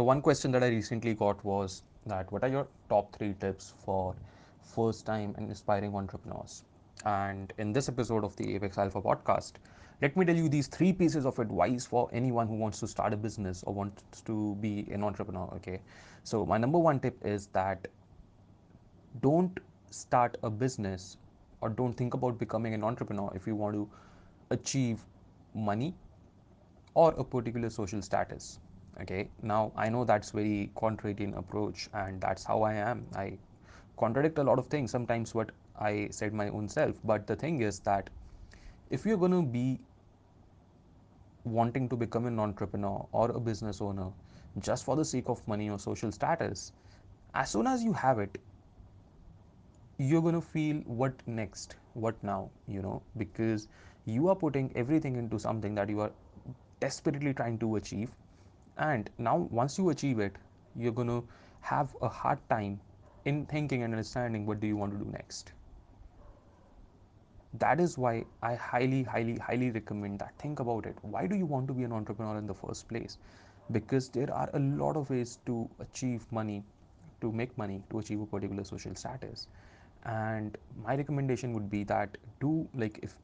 So, one question that I recently got was that what are your top three tips for first time and aspiring entrepreneurs? And in this episode of the Apex Alpha podcast, let me tell you these three pieces of advice for anyone who wants to start a business or wants to be an entrepreneur. Okay. So, my number one tip is that don't start a business or don't think about becoming an entrepreneur if you want to achieve money or a particular social status okay? Now i know that's very contrarian approach and that's how i am. I contradict a lot of things sometimes what i said my own self. But the thing is that if you're going to be wanting to become an entrepreneur or a business owner just for the sake of money or social status as soon as you have it you're going to feel what next what now you know? Because you are putting everything into something that you are desperately trying to achieve and now once you achieve it you're going to have a hard time in thinking and understanding what do you want to do next. That is why i highly highly highly recommend that. Think about it. Why do you want to be an entrepreneur in the first place? Because there are a lot of ways to achieve money to make money to achieve a particular social status. And my recommendation would be that do like if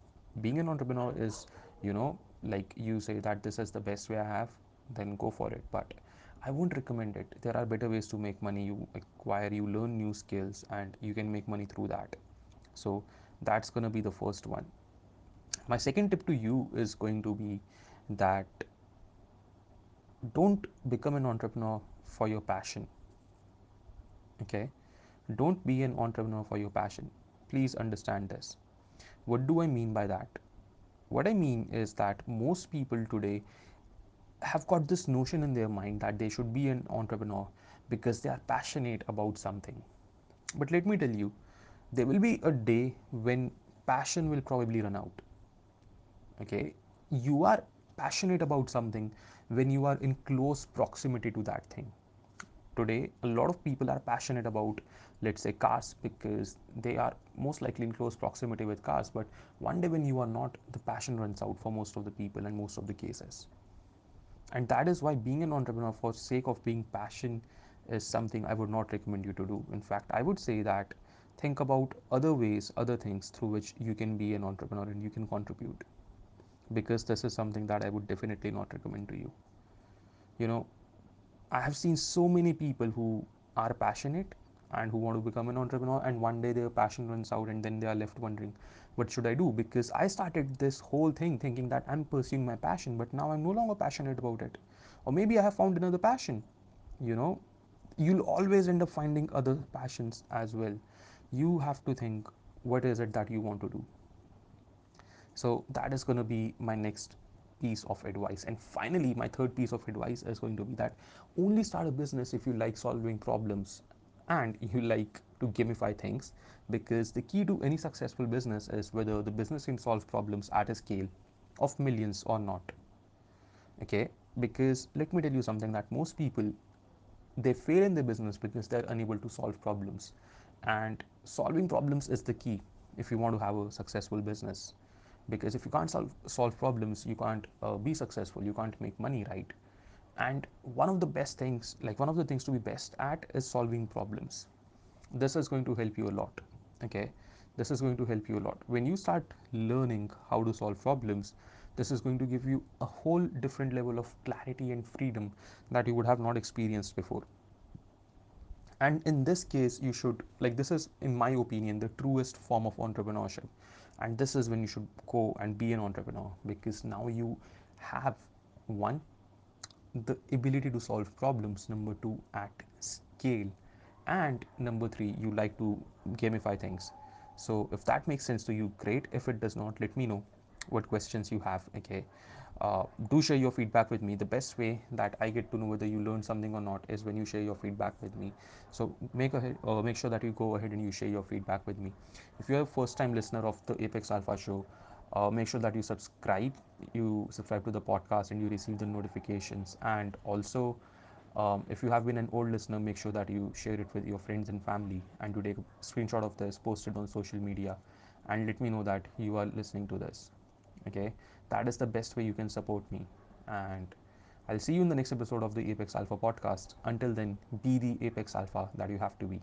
being an entrepreneur is you know like you say that this is the best way i have then go for it. But i won't recommend it. There are better ways to make money. You acquire you learn new skills and you can make money through that. So that's going to be the first one. My second tip to you is going to be that don't become an entrepreneur for your passion. Okay? Don't be an entrepreneur for your passion. Please understand this. What do I mean by that? What I mean is that most people today have got this notion in their mind that they should be an entrepreneur because they are passionate about something. But let me tell you, there will be a day when passion will probably run out. Okay? You are passionate about something when you are in close proximity to that thing today a lot of people are passionate about let's say cars because they are most likely in close proximity with cars but one day when you are not the passion runs out for most of the people and most of the cases and that is why being an entrepreneur for sake of being passion is something i would not recommend you to do. In fact i would say that think about other ways other things through which you can be an entrepreneur and you can contribute. Because this is something that i would definitely not recommend to you. You know I have seen so many people who are passionate and who want to become an entrepreneur, and one day their passion runs out, and then they are left wondering, what should I do? Because I started this whole thing thinking that I'm pursuing my passion, but now I'm no longer passionate about it. Or maybe I have found another passion. You know, you'll always end up finding other passions as well. You have to think, what is it that you want to do? So, that is going to be my next piece of advice. And finally, my third piece of advice is going to be that only start a business if you like solving problems and you like to gamify things because the key to any successful business is whether the business can solve problems at a scale of millions or not. Okay? Because let me tell you something that most people they fail in their business because they're unable to solve problems. And solving problems is the key if you want to have a successful business. Because if you can't solve solve problems you can't uh, be successful you can't make money right and one of the best things like one of the things to be best at is solving problems. This is going to help you a lot okay? This is going to help you a lot. When you start learning how to solve problems this is going to give you a whole different level of clarity and freedom that you would have not experienced before. And in this case you should like this is in my opinion the truest form of entrepreneurship. And this is when you should go and be an entrepreneur because now you have one the ability to solve problems number two at scale. And number three you like to gamify things. So if that makes sense to you great. If it does not let me know what questions you have okay? Uh, do share your feedback with me. The best way that i get to know whether you learned something or not is when you share your feedback with me. So make ahead uh, make sure that you go ahead and you share your feedback with me. If you're a first time listener of the apex alpha show uh, make sure that you subscribe you subscribe to the podcast and you receive the notifications and also um, if you have been an old listener make sure that you share it with your friends and family and you take a screenshot of this post it on social media and let me know that you are listening to this okay that is the best way you can support me and I'll see you in the next episode of the Apex Alpha podcast. Until then, be the Apex Alpha that you have to be.